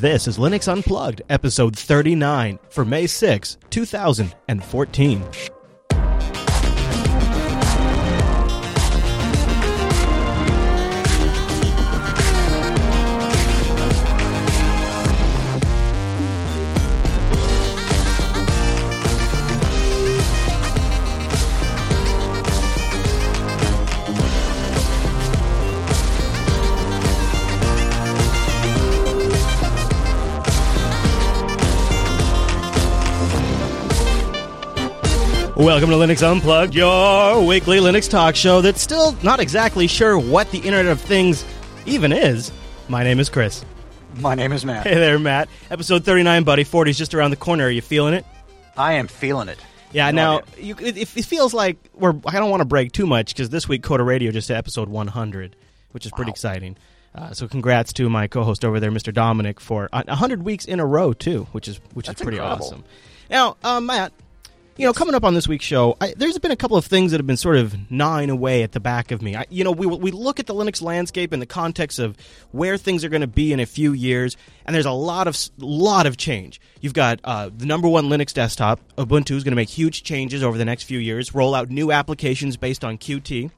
This is Linux Unplugged, episode 39 for May 6, 2014. Welcome to Linux Unplugged, your weekly Linux talk show that's still not exactly sure what the Internet of Things even is. My name is Chris. My name is Matt. Hey there, Matt. Episode 39, buddy. 40's just around the corner. Are you feeling it? I am feeling it. Yeah, No now, you, it, it feels like we're. I don't want to break too much because this week Coda Radio just hit episode 100, which is pretty Wow. exciting. Uh, so congrats to my co-host over there, Mr. Dominic, for uh, 100 weeks in a row too, which is which That's is pretty incredible. awesome. Now, uh, Matt, you know, coming up on this week's show, I, there's been a couple of things that have been sort of gnawing away at the back of me. I, you know, we we look at the Linux landscape in the context of where things are going to be in a few years, and there's a lot of lot of change. You've got uh, the number one Linux desktop, Ubuntu, is going to make huge changes over the next few years, roll out new applications based on Qt.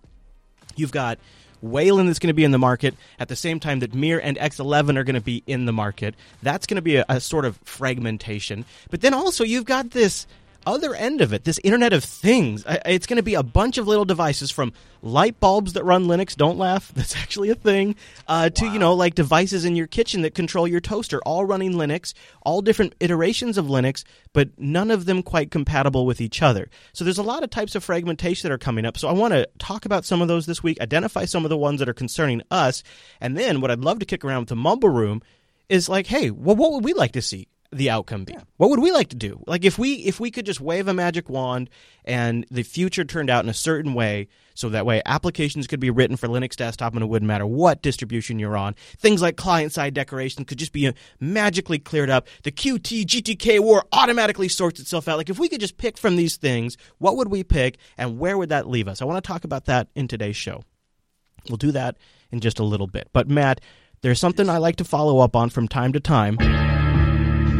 You've got Wayland that's going to be in the market at the same time that Mir and X11 are going to be in the market. That's going to be a, a sort of fragmentation. But then also you've got this other end of it, this Internet of Things, it's going to be a bunch of little devices from light bulbs that run Linux. Don't laugh, that's actually a thing. Uh, to you know like devices in your kitchen that control your toaster, all running Linux, all different iterations of Linux, but none of them quite compatible with each other. So there's a lot of types of fragmentation that are coming up. So I want to talk about some of those this week, identify some of the ones that are concerning us, and then what I'd love to kick around with the mumble room is like, hey, well, what would we like to see? The outcome be? What would we like to do? Like if we if we could just wave a magic wand and the future turned out in a certain way, so that way applications could be written for Linux desktop and it wouldn't matter what distribution you're on. Things like client side decoration could just be uh, magically cleared up. The Qt GTK war automatically sorts itself out. Like if we could just pick from these things, what would we pick and where would that leave us? I want to talk about that in today's show. We'll do that in just a little bit. But Matt, there's something I like to follow up on from time to time.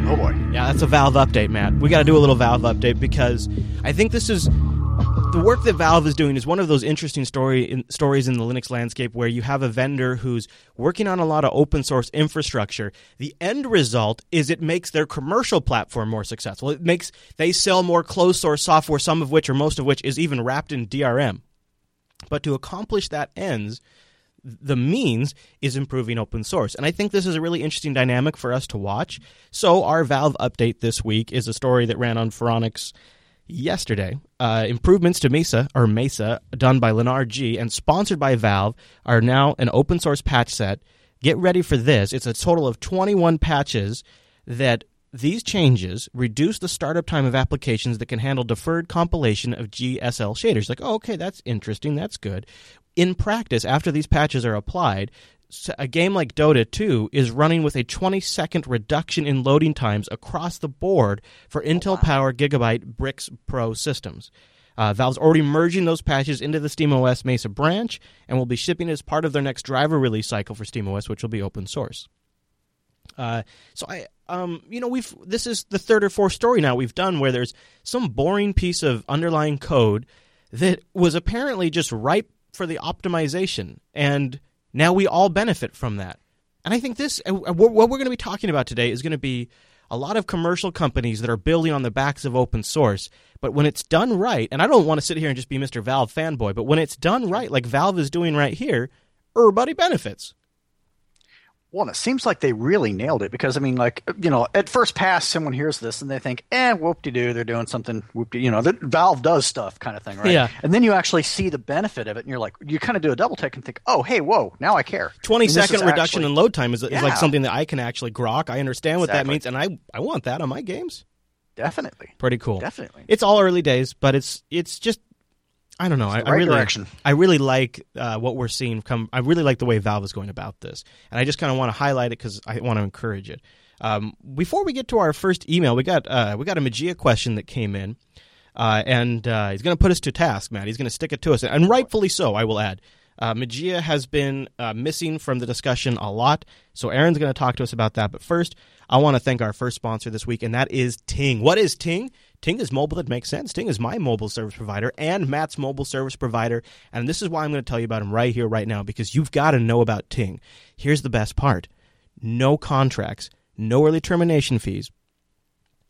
Oh boy. Yeah, that's a Valve update, Matt. We got to do a little Valve update because I think this is the work that Valve is doing is one of those interesting story in, stories in the Linux landscape where you have a vendor who's working on a lot of open source infrastructure. The end result is it makes their commercial platform more successful. It makes they sell more closed source software, some of which or most of which is even wrapped in DRM. But to accomplish that ends, the means is improving open source. And I think this is a really interesting dynamic for us to watch. So, our Valve update this week is a story that ran on Phoronix yesterday. Uh, improvements to Mesa, or Mesa, done by LunarG and sponsored by Valve, are now an open source patch set. Get ready for this. It's a total of 21 patches that these changes reduce the startup time of applications that can handle deferred compilation of GLSL shaders. Like, oh, okay, that's interesting. That's good. In practice, after these patches are applied, a game like Dota 2 is running with a 20 second reduction in loading times across the board for Intel Power Gigabyte BRIX Pro systems. Uh, Valve's already merging those patches into the SteamOS Mesa branch and will be shipping as part of their next driver release cycle for SteamOS, which will be open source. Uh, so I, um, you know, we've this is the third or fourth story now we've done where there's some boring piece of underlying code that was apparently just ripe for the optimization, and now we all benefit from that. And I think this, uh, what what we're going to be talking about today, is going to be a lot of commercial companies that are building on the backs of open source. But when it's done right, and I don't want to sit here and just be Mr. Valve fanboy, but when it's done right, like Valve is doing right here, everybody benefits. Well, it seems like they really nailed it because I mean, like you know, at first pass, someone hears this and they think, "Eh, whoop-de-doo, they're doing something whoop de You know, that Valve does stuff, kind of thing, right? Yeah. And then you actually see the benefit of it, and you're like, you kind of do a double take and think, "Oh, hey, whoa, now I care." 20 And second reduction actually- in load time is, is like something that I can actually grok. I understand what that means, and I, I want that on my games. Definitely, Pretty cool. definitely. It's all early days, but it's it's just I don't know. I, the I really direction. I really like uh, what we're seeing come. I really like the way Valve is going about this, and I just kind of want to highlight it because I want to encourage it. Um, before we get to our first email, we got uh, we got a Mageia question that came in, uh, and uh, he's going to put us to task, Matt. He's going to stick it to us, and rightfully so. I will add. Uh, Mageia has been uh, missing from the discussion a lot, so Aaron's going to talk to us about that. But first, I want to thank our first sponsor this week, and that is Ting. What is Ting? Ting is mobile that makes sense. Ting is my mobile service provider and Matt's mobile service provider, and this is why I'm going to tell you about him right here, right now, because you've got to know about Ting. Here's the best part no contracts, no early termination fees.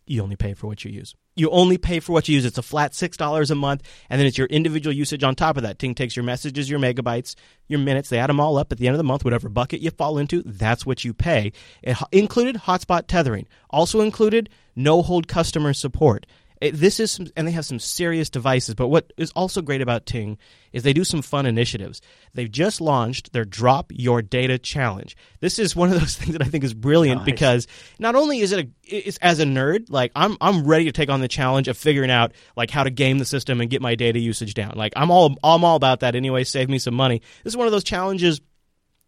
You only pay for what you use. You only pay for what you use. It's a flat $6 a month, and then it's your individual usage on top of that. Ting takes your messages, your megabytes, your minutes, they add them all up at the end of the month, whatever bucket you fall into, that's what you pay. It included hotspot tethering, also included no hold customer support. It, this is some, and they have some serious devices. But what is also great about Ting is they do some fun initiatives. They've just launched their Drop Your Data Challenge. This is one of those things that I think is brilliant nice. because not only is it a, it's as a nerd, like I'm I'm ready to take on the challenge of figuring out like how to game the system and get my data usage down. Like I'm all I'm all about that anyway. Save me some money. This is one of those challenges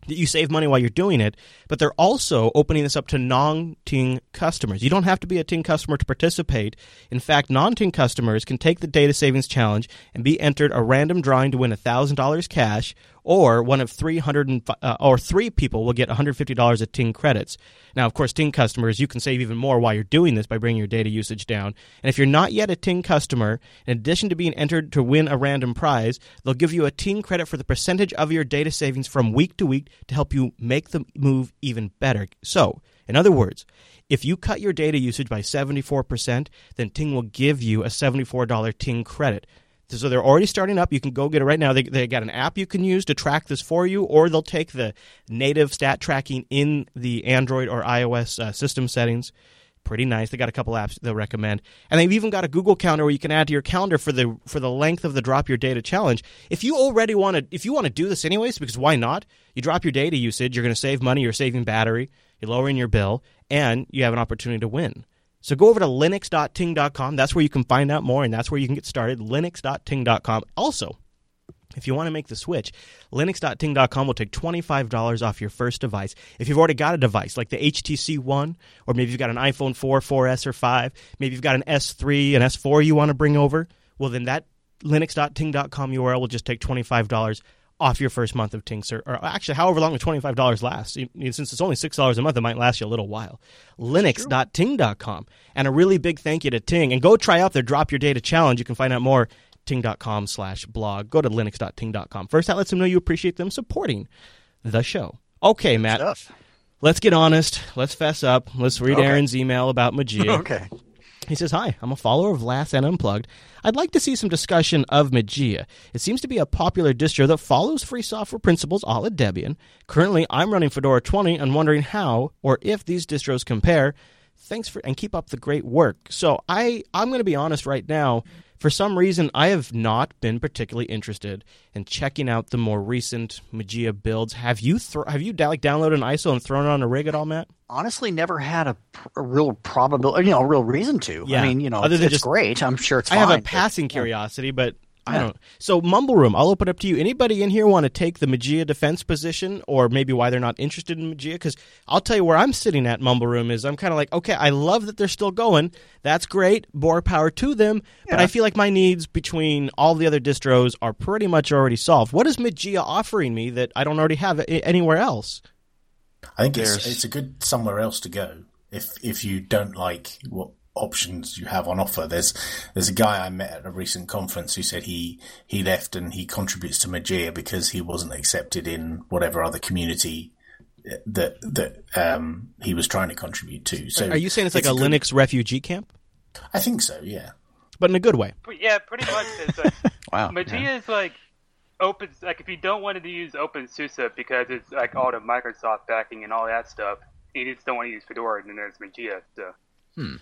that you save money while you're doing it, but they're also opening this up to non-Ting customers. You don't have to be a Ting customer to participate. In fact, non-Ting customers can take the data savings challenge and be entered a random drawing to win $1,000 cash or one of 300 uh, or three people will get $150 of Ting credits. Now, of course, Ting customers, you can save even more while you're doing this by bringing your data usage down. And if you're not yet a Ting customer, in addition to being entered to win a random prize, they'll give you a Ting credit for the percentage of your data savings from week to week to help you make the move even better. So, in other words, if you cut your data usage by 74%, then Ting will give you a $74 Ting credit. So they're already starting up. You can go get it right now. They, they got an app you can use to track this for you, or they'll take the native stat tracking in the Android or iOS uh, system settings. Pretty nice. They got a couple apps they'll recommend, and they've even got a Google calendar where you can add to your calendar for the for the length of the drop your data challenge. If you already want to, if you want to do this anyways, because why not? You drop your data usage, you're going to save money, you're saving battery, you're lowering your bill, and you have an opportunity to win. So go over to linux.ting.com. That's where you can find out more, and that's where you can get started. Linux.ting.com. Also, if you want to make the switch, linux.ting.com will take $25 off your first device. If you've already got a device like the HTC One, or maybe you've got an iPhone 4, 4S, or 5, maybe you've got an S3, an S4 you want to bring over, well, then that linux.ting.com URL will just take $25 off your first month of Ting sir or actually however long the $25 lasts. Since it's only $6 a month, it might last you a little while. Linux.ting.com. And a really big thank you to Ting. And go try out their Drop Your Data Challenge. You can find out more ting.com slash blog. Go to linux.ting.com. First, that lets them know you appreciate them supporting the show. Okay, Matt. Let's get honest. Let's fess up. Let's read okay. Aaron's email about Mageia. okay. He says, Hi, I'm a follower of Last and Unplugged. I'd like to see some discussion of Mageia. It seems to be a popular distro that follows free software principles a la Debian. Currently, I'm running Fedora 20 and wondering how or if these distros compare. Thanks for and keep up the great work. So I I'm going to be honest right now for some reason, I have not been particularly interested in checking out the more recent Mageia builds. Have you th- have you like downloaded an ISO and thrown it on a rig at all, Matt? Honestly, never had a, a real probability, you know, a real reason to. Yeah. I mean, you know, Other than it's just, great. I'm sure it's. I fine, have a passing but, curiosity, but I don't. So Mumble Room, I'll open up to you. Anybody in here want to take the Mageia defense position, or maybe why they're not interested in Mageia? Because I'll tell you where I'm sitting at Mumble Room is I'm kind of like, okay, I love that they're still going. That's great. More power to them. Yeah. But I feel like my needs between all the other distros are pretty much already solved. What is Mageia offering me that I don't already have anywhere else? I think it's, it's a good somewhere else to go if if you don't like what options you have on offer. There's there's a guy I met at a recent conference who said he he left and he contributes to Mageia because he wasn't accepted in whatever other community that that um, he was trying to contribute to. So, are you saying it's like it's a, a good, Linux refugee camp? I think so. Yeah, but in a good way. Yeah, pretty much. It's like, wow. Mageia yeah. is like open. Like if you don't want to use OpenSUSE because it's like all the Microsoft backing and all that stuff, you just don't want to use Fedora, and then there's Mageia. So. Hmm.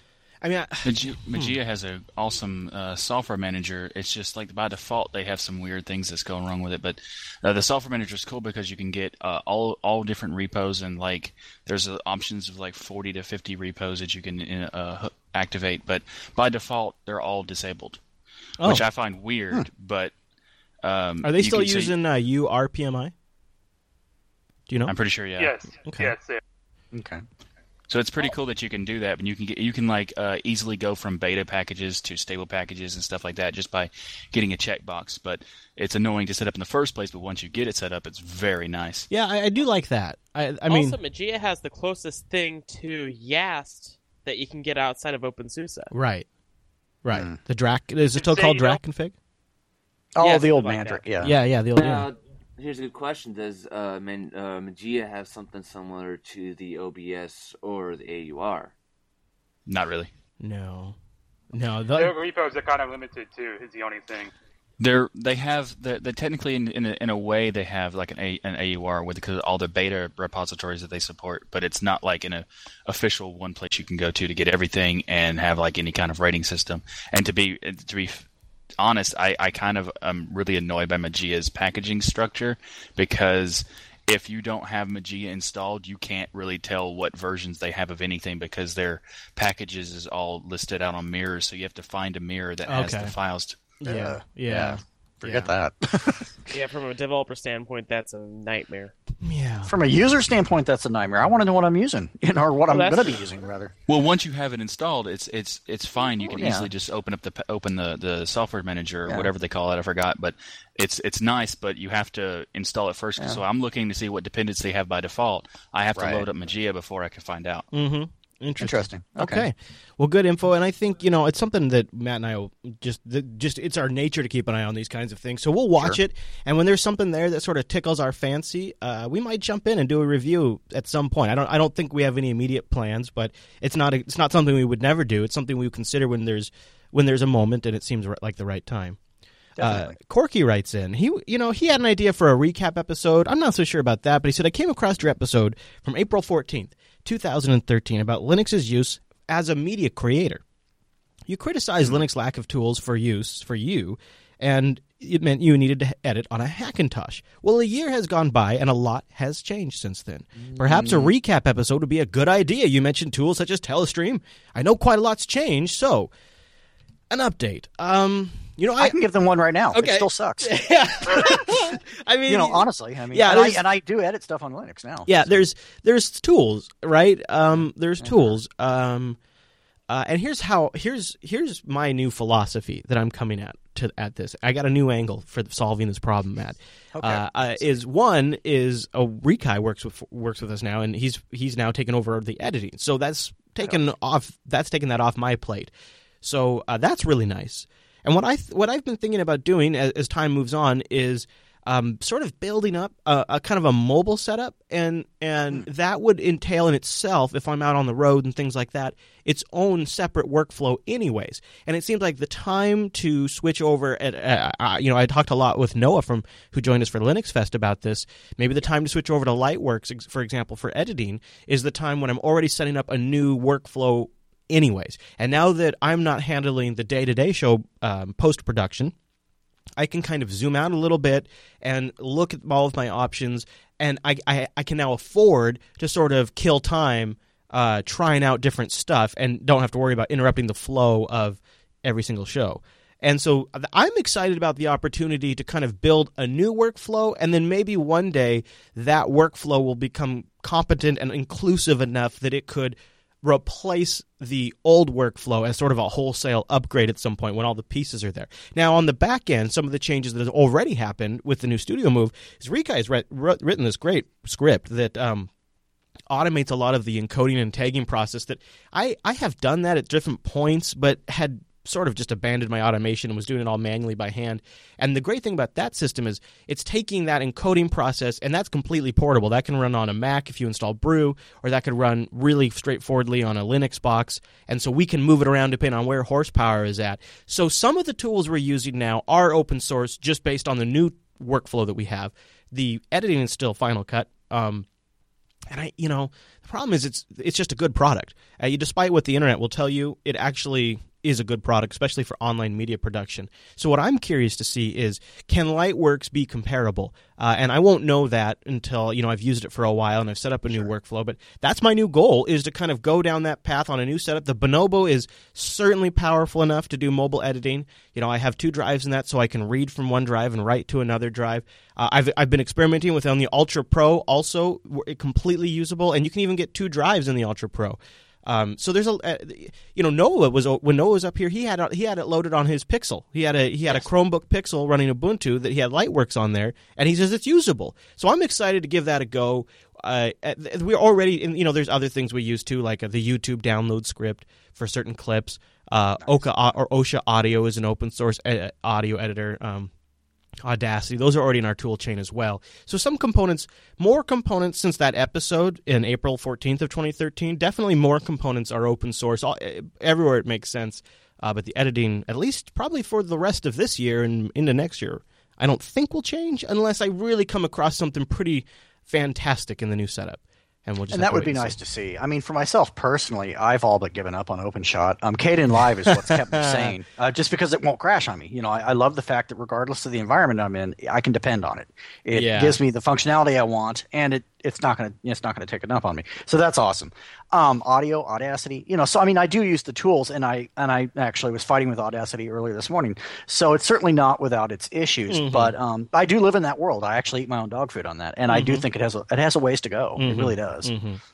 I mean, I, Mageia, hmm. Has an awesome uh, software manager. It's just like by default they have some weird things that's going wrong with it. But uh, the software manager is cool because you can get uh, all all different repos and like there's uh, options of like 40 to 50 repos that you can uh, activate. But by default they're all disabled, oh. which I find weird. Hmm. But um, are they still using uh, URPMI? Do you know? I'm pretty sure. Yeah. Yes. Okay. Yes. Yeah. Okay. So it's pretty cool that you can do that, and you can get you can like uh, easily go from beta packages to stable packages and stuff like that just by getting a checkbox. But it's annoying to set up in the first place. But once you get it set up, it's very nice. Yeah, I, I do like that. I, I mean, also Mageia has the closest thing to Yast that you can get outside of OpenSUSE. Right, right. Mm. The Drac is it still called Drac config? Oh, yeah, the old like Mandrake. Yeah, yeah, yeah. The old. Now, here's a good question: Does uh, Man, uh, Mageia have something similar to the OBS or the AUR? Not really. No, no. The... Their repos are kind of limited too. Is the only thing. They're they have they they technically in in a, in a, way they have like an a, an AUR with because all the beta repositories that they support, but it's not like in a official one place you can go to to get everything and have like any kind of rating system. And to be to be honest, I, I kind of am really annoyed by Mageia's packaging structure because if you don't have Mageia installed, you can't really tell what versions they have of anything because their packages is all listed out on mirrors. So you have to find a mirror that has the files. To... Yeah, yeah. yeah. Forget yeah. that. yeah, from a developer standpoint, that's a nightmare. Yeah. From a user standpoint, that's a nightmare. I want to know what I'm using, or what well, I'm going to be using, rather. Well, once you have it installed, it's it's it's fine. You can yeah. easily just open up the open the, the software manager or yeah. whatever they call it. I forgot, but it's it's nice. But you have to install it first. So I'm looking to see what dependency they have by default. I have to load up Mageia before I can find out. Mm-hmm. Interesting. Interesting. Okay. okay. Well, good info, and I think you know it's something that Matt and I just just it's our nature to keep an eye on these kinds of things. So we'll watch sure. it, and when there's something there that sort of tickles our fancy, uh, we might jump in and do a review at some point. I don't I don't think we have any immediate plans, but it's not a, it's not something we would never do. It's something we would consider when there's when there's a moment and it seems like the right time. Uh, Corky writes in. He, you know, he had an idea for a recap episode. I'm not so sure about that, but he said I came across your episode from April 14th. 2013 about Linux's use as a media creator. You criticized mm-hmm. Linux lack of tools for use for you, and it meant you needed to edit on a Hackintosh. Well, a year has gone by and a lot has changed since then. Perhaps a mm. recap episode would be a good idea. You mentioned tools such as Telestream. I know quite a lot's changed, so an update. Um, you know, I, I, can give them one right now. Okay. It still sucks. Yeah. I mean, you know, honestly, I mean, yeah, and I, and I, do edit stuff on Linux now. Yeah, so. there's there's tools, right? Um, there's tools. Um, uh, and here's how here's here's my new philosophy that I'm coming at to at this. I got a new angle for solving this problem, Matt. Okay. Uh, uh, is one is a Rekai works with works with us now, and he's he's now taken over the editing. So that's taken off. That's taken that off my plate. So uh, that's really nice. And what I th- what I've been thinking about doing as, as time moves on is um, sort of building up a, a, kind of a mobile setup, and and mm. that would entail in itself, if I'm out on the road and things like that, its own separate workflow, anyways. And it seems like the time to switch over. At, uh, uh, you know, I talked a lot with Noah from who joined us for Linux Fest about this. Maybe the time to switch over to Lightworks, for example, for editing, is the time when I'm already setting up a new workflow anyways. And now that I'm not handling the day to day show um, post production, I can kind of zoom out a little bit and look at all of my options, and I, I, I can now afford to sort of kill time uh, trying out different stuff and don't have to worry about interrupting the flow of every single show. And so I'm excited about the opportunity to kind of build a new workflow, and then maybe one day that workflow will become competent and inclusive enough that it could replace the old workflow as sort of a wholesale upgrade at some point when all the pieces are there. Now, on the back end, some of the changes that have already happened with the new studio move is Rekai has re- written this great script that um, automates a lot of the encoding and tagging process that I, I have done that at different points, but had sort of just abandoned my automation and was doing it all manually by hand. And the great thing about that system is it's taking that encoding process and that's completely portable. That can run on a Mac if you install Brew, or that could run really straightforwardly on a Linux box. And so we can move it around depending on where horsepower is at. So some of the tools we're using now are open source just based on the new workflow that we have. The editing is still Final Cut. Um, and I, you know, the problem is it's it's just a good product. Uh, despite what the internet will tell you, it actually is a good product, especially for online media production. So what I'm curious to see is can Lightworks be comparable? Uh, and I won't know that until you know I've used it for a while and I've set up a new workflow. But that's my new goal is to kind of go down that path on a new setup. The Bonobo is certainly powerful enough to do mobile editing. You know I have two drives in that, so I can read from one drive and write to another drive. Uh, I've I've been experimenting with on the Ultra Pro, also completely usable, and you can even get two drives in the Ultra Pro. Um, so there's a, uh, you know, Noah was when Noah was up here, he had he had it loaded on his Pixel. He had a he had yes. a Chromebook Pixel running Ubuntu that he had Lightworks on there, and he says it's usable. So I'm excited to give that a go. Uh, we're already, in, you know, there's other things we use too, like uh, the YouTube download script for certain clips. Uh, nice. Oka or Osha Audio is an open source ed- audio editor. Um, Audacity. Those are already in our tool chain as well. So some components, more components since that episode in April 14th of 2013. Definitely more components are open source all, everywhere it makes sense. Uh, but the editing, at least probably for the rest of this year and into next year, I don't think will change unless I really come across something pretty fantastic in the new setup and we'll just and that would be nice to see. I mean, for myself personally, I've all but given up on OpenShot. Um, Kdenlive is what's kept me sane, uh, just because it won't crash on me. You know, I, I, love the fact that regardless of the environment I'm in, I can depend on it. It yeah. gives me the functionality I want, and it it's not going to it's not going to take it up on me. So that's awesome. Um, audio, Audacity, you know. So I mean, I do use the tools, and I and I actually was fighting with Audacity earlier this morning. So it's certainly not without its issues, mm-hmm. but um, I do live in that world. I actually eat my own dog food on that, and mm-hmm. I do mm-hmm. think it has a it has a ways to go. Mm-hmm. It really does.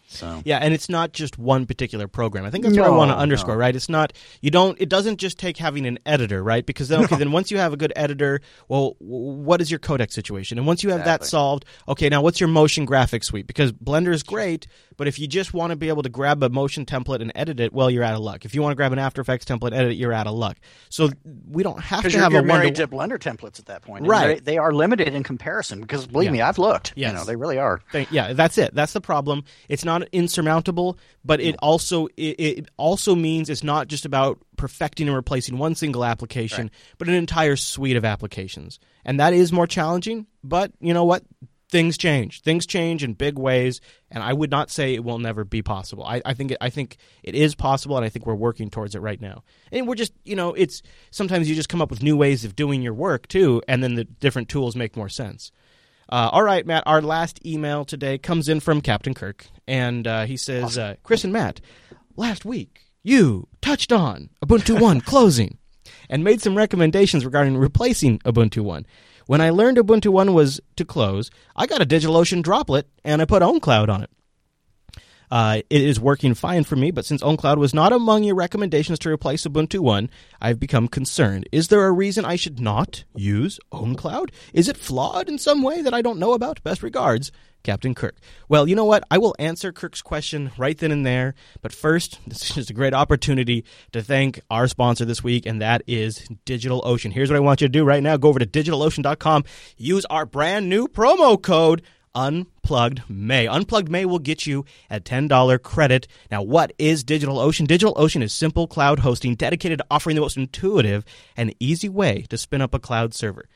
So yeah, and it's not just one particular program. I think that's no, what I want to underscore. No. Right? It's not you don't. It doesn't just take having an editor, right? Because then okay, no. then once you have a good editor, well, what is your codec situation? And once you have exactly. that solved, okay, now what's your motion graphics suite? Because Blender is great, but if you just want to be able to grab a motion template and edit it, well, you're out of luck. If you want to grab an After Effects template, edit it, you're out of luck. So we don't have to have you're a married to Blender templates at that point, right? They are limited in comparison because believe me, I've looked. Yes. You know, they really are. Yeah, that's it. That's the problem. It's not insurmountable, but it also it, it also means it's not just about perfecting and replacing one single application, right. but an entire suite of applications. And that is more challenging, but you know what? things change. Things change in big ways, and I would not say it will never be possible. I, I think it, I think it is possible, and I think we're working towards it right now. And we're just you know it's sometimes you just come up with new ways of doing your work too, and then the different tools make more sense. Uh, all right, Matt. Our last email today comes in from Captain Kirk, and uh, he says, uh, "Chris and Matt, last week you touched on Ubuntu One closing." And made some recommendations regarding replacing Ubuntu One. When I learned Ubuntu One was to close, I got a DigitalOcean droplet and I put OwnCloud on it. Uh, it is working fine for me, but since OwnCloud was not among your recommendations to replace Ubuntu One, I've become concerned. Is there a reason I should not use OwnCloud? Is it flawed in some way that I don't know about? Best regards, Captain Kirk. Well, you know what? I will answer Kirk's question right then and there. But first, this is a great opportunity to thank our sponsor this week, and that is DigitalOcean. Here's what I want you to do right now go over to digitalocean.com, use our brand new promo code. Unplugged May. Unplugged May will get you a $10 credit. Now, what is DigitalOcean? DigitalOcean is simple cloud hosting dedicated to offering the most intuitive and easy way to spin up a cloud server.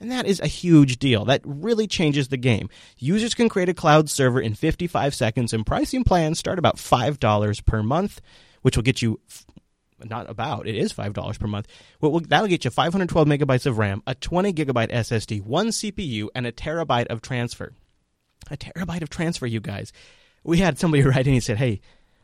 And that is a huge deal. That really changes the game. Users can create a cloud server in 55 seconds, and pricing plans start about $5 per month, which will get you not about it is five dollars per month. Well, that'll get you 512 megabytes of RAM, a 20 gigabyte SSD, one CPU, and a terabyte of transfer. A terabyte of transfer, you guys. We had somebody write in and said, "Hey,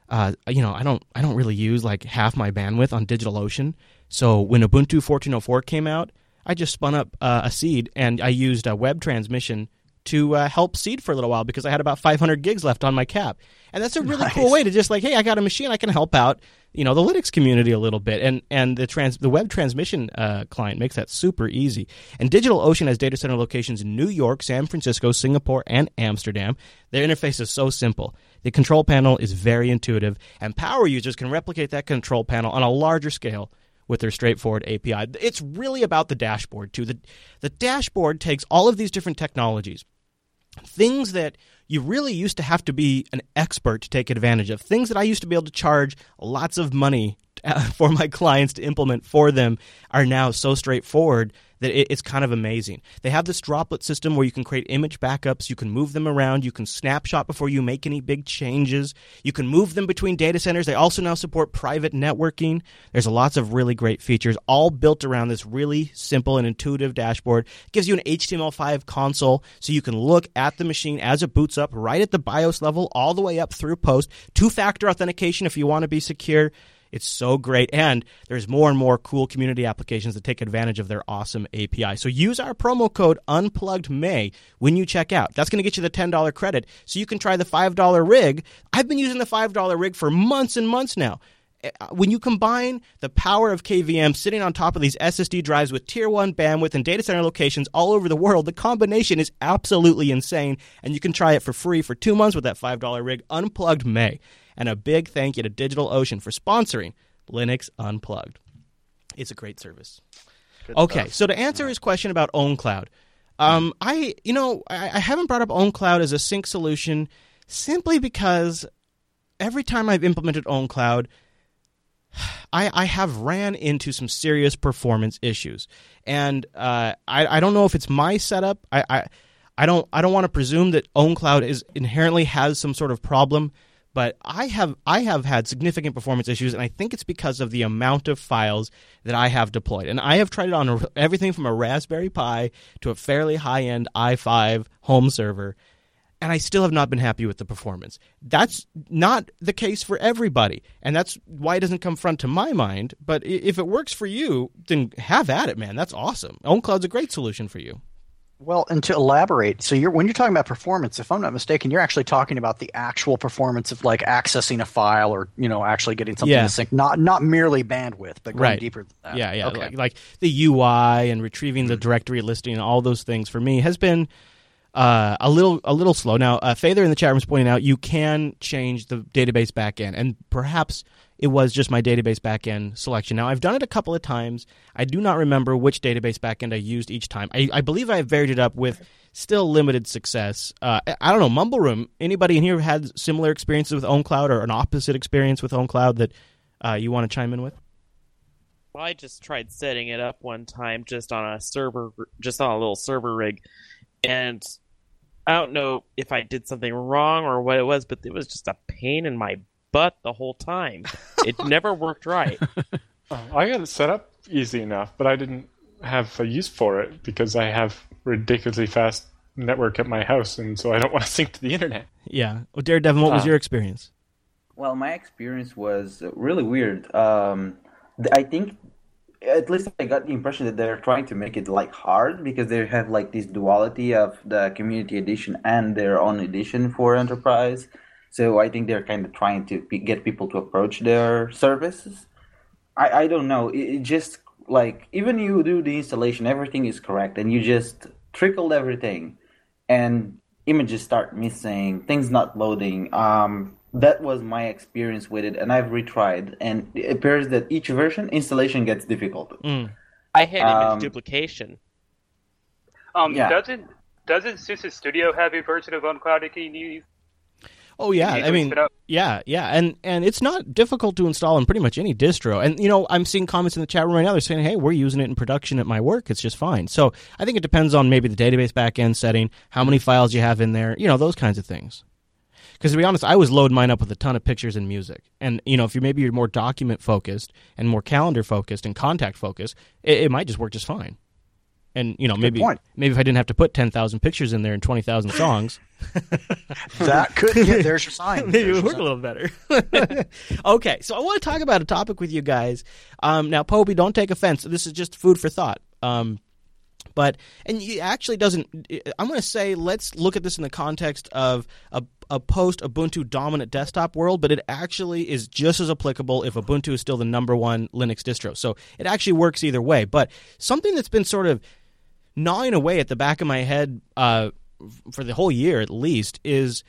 uh, you know, I don't, I don't really use like half my bandwidth on DigitalOcean. So when Ubuntu 14.04 came out, I just spun up uh, a seed and I used a web transmission to uh, help seed for a little while because I had about 500 gigs left on my cap. And that's a really nice. cool way to just like, hey, I got a machine, I can help out, you know, the Linux community a little bit. And and the trans the web transmission uh, client makes that super easy. And DigitalOcean has data center locations in New York, San Francisco, Singapore, and Amsterdam. Their interface is so simple. The control panel is very intuitive, and power users can replicate that control panel on a larger scale with their straightforward API. It's really about the dashboard too. The the dashboard takes all of these different technologies, things that you really used to have to be an expert to take advantage of, things that I used to be able to charge lots of money for my clients to implement for them are now so straightforward that it's kind of amazing. They have this droplet system where you can create image backups, you can move them around, you can snapshot before you make any big changes, you can move them between data centers. They also now support private networking. There's lots of really great features, all built around this really simple and intuitive dashboard. It gives you an HTML5 console so you can look at the machine as it boots up right at the BIOS level, all the way up through post. Two factor authentication if you want to be secure. It's so great. And there's more and more cool community applications that take advantage of their awesome API. So use our promo code UnpluggedMay when you check out. That's going to get you the $10 credit so you can try the $5 rig. I've been using the $5 rig for months and months now eh, uh, when you combine the power of KVM sitting on top of these SSD drives with tier 1 bandwidth and data center locations all over the world, the combination is absolutely insane. And you can try it for free for two months with that $5 rig, Unplugged May. And a big thank you to DigitalOcean for sponsoring Linux Unplugged. It's a great service. Good okay, stuff. so to answer his question about OwnCloud, um, I you know I, I haven't brought up OwnCloud as a sync solution simply because every time I've implemented OwnCloud, I, I have ran into some serious performance issues, and uh, I, I don't know if it's my setup. I, I I don't I don't want to presume that OwnCloud is inherently has some sort of problem but I have I have had significant performance issues, and I think it's because of the amount of files that I have deployed. And I have tried it on everything from a Raspberry Pi to a fairly high end i5 home server, and I still have not been happy with the performance. That's not the case for everybody, and that's why it doesn't come front to my mind. But if it works for you, then have at it, man. That's awesome. OwnCloud's a great solution for you. Well, and to elaborate, so you're when you're talking about performance, if I'm not mistaken, you're actually talking about the actual performance of like accessing a file or you know actually getting something yeah. to sync, not not merely bandwidth, but going right. deeper than that. Yeah, yeah, okay. like, like, the UI and retrieving the directory listing and all those things for me has been uh, a little a little slow. Now, uh, Father in the chat room is pointing out you can change the database backend, and perhaps it was just my database backend selection. Now, I've done it a couple of times. I do not remember which database backend I used each time. I, I believe I varied it up with still limited success. Uh, I don't know, Mumble Room. Anybody in here had similar experiences with OwnCloud or an opposite experience with OwnCloud that uh, you want to chime in with? Well, I just tried setting it up one time just on a server, just on a little server rig, and I don't know if I did something wrong or what it was, but it was just a pain in my butt the whole time. It never worked right. Oh, I got it set up easy enough, but I didn't have a use for it because I have ridiculously fast network at my house, and so I don't want to sync to the internet. Yeah. Well, Daredevil, what was uh, your experience? Well, my experience was really weird. Um, I think, at least I got the impression that they're trying to make it like hard because they have like this duality of the community edition and their own edition for enterprise. So I think they're kind of trying to get people to approach their services. I, I don't know. It, it just like even you do the installation, everything is correct, and you just trickled everything, and images start missing, things not loading. Um, that was my experience with it, and I've retried, and it appears that each version installation gets difficult. Mm. I had image um, duplication. Um, yeah. doesn't doesn't SUSE Studio have a version of OwnCloud you can use? Oh yeah, I mean, yeah, yeah, and and it's not difficult to install in pretty much any distro. And you know, I'm seeing comments in the chat room right now. They're saying, "Hey, we're using it in production at my work. It's just fine." So I think it depends on maybe the database backend setting, how many files you have in there, you know, those kinds of things. Because to be honest, I was loading mine up with a ton of pictures and music. And you know, if you maybe you're more document focused and more calendar focused and contact focused, it, it might just work just fine. And you know, maybe maybe if I didn't have to put ten thousand pictures in there and twenty thousand songs, that could yeah, there's your sign. maybe it would work a little better. okay, so I want to talk about a topic with you guys. Um, now, Popey, don't take offense. This is just food for thought. Um, but and it actually doesn't. I'm going to say let's look at this in the context of a, a post Ubuntu dominant desktop world, but it actually is just as applicable if Ubuntu is still the number one Linux distro. So it actually works either way. But something that's been sort of gnawing away at the back of my head uh, for the whole year at least is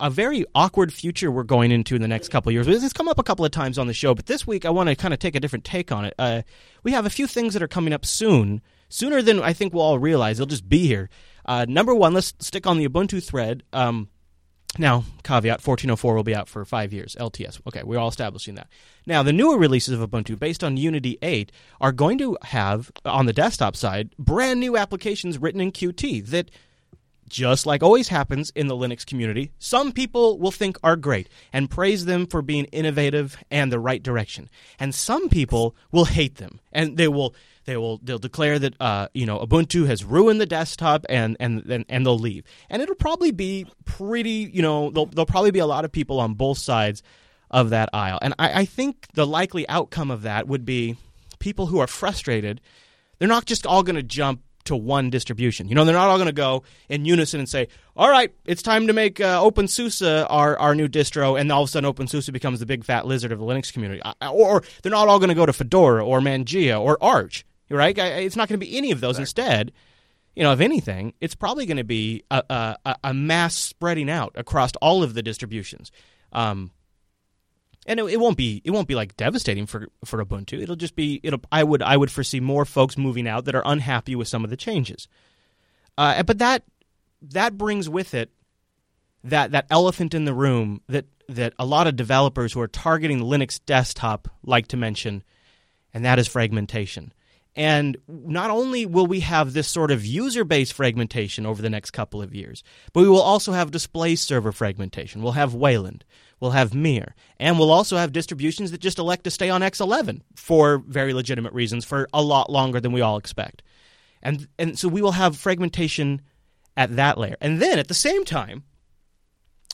a very awkward future we're going into in the next couple of years. It's come up a couple of times on the show, but this week I want to kind of take a different take on it. Uh, we have a few things that are coming up soon, sooner than I think we'll all realize. They'll just be here. Uh, number one, let's stick on the Ubuntu thread. Um, Now, caveat 1404 will be out for five years, LTS. Okay, we're all establishing that. Now, the newer releases of Ubuntu based on Unity 8 are going to have, on the desktop side, brand new applications written in Qt that, just like always happens in the Linux community, some people will think are great and praise them for being innovative and the right direction. And some people will hate them and they will they will they'll declare that uh, you know Ubuntu has ruined the desktop and and and, and they'll leave. And it'll probably be pretty you know there'll, there'll probably be a lot of people on both sides of that aisle. And I, I think the likely outcome of that would be people who are frustrated. They're not just all going to jump to one distribution. You know, they're not all going to go in unison and say, "All right, it's time to make uh, OpenSUSE our our new distro," and all of a sudden OpenSUSE becomes the big fat lizard of the Linux community. Or they're not all going to go to Fedora or Mageia or Arch right? It's not going to be any of those. Instead, you know, if anything, it's probably going to be a, a, a, mass spreading out across all of the distributions. Um, and it, it, won't be it won't be like devastating for for Ubuntu. It'll just be it'll I would I would foresee more folks moving out that are unhappy with some of the changes. Uh, but that that brings with it that that elephant in the room that that a lot of developers who are targeting Linux desktop like to mention, and that is fragmentation. And not only will we have this sort of user base fragmentation over the next couple of years, but we will also have display server fragmentation. We'll have Wayland, we'll have Mir, and we'll also have distributions that just elect to stay on X11 for very legitimate reasons for a lot longer than we all expect. And, and so we will have fragmentation at that layer. And then at the same time,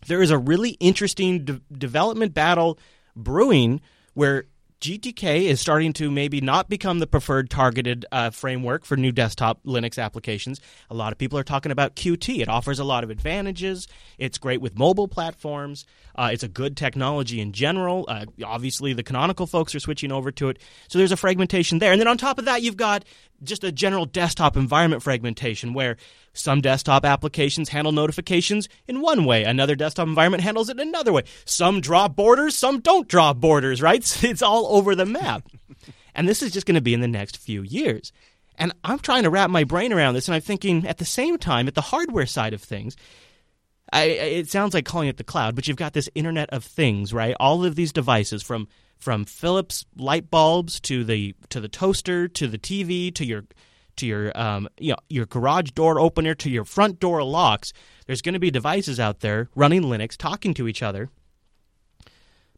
there is a really interesting de- development battle brewing where GTK is starting to maybe not become the preferred targeted uh, framework for new desktop Linux applications. A lot of people are talking about Qt. It offers a lot of advantages. It's great with mobile platforms. Uh, it's a good technology in general. Uh, obviously, the canonical folks are switching over to it. So there's a fragmentation there. And then on top of that, you've got just a general desktop environment fragmentation where some desktop applications handle notifications in one way, another desktop environment handles it another way. Some draw borders, some don't draw borders, right? It's all over the map. and this is just going to be in the next few years. And I'm trying to wrap my brain around this, and I'm thinking at the same time, at the hardware side of things, I, it sounds like calling it the cloud, but you've got this Internet of Things, right? All of these devices from from Philips light bulbs to the to the toaster to the TV to your to your um, you know, your garage door opener to your front door locks. There's going to be devices out there running Linux, talking to each other,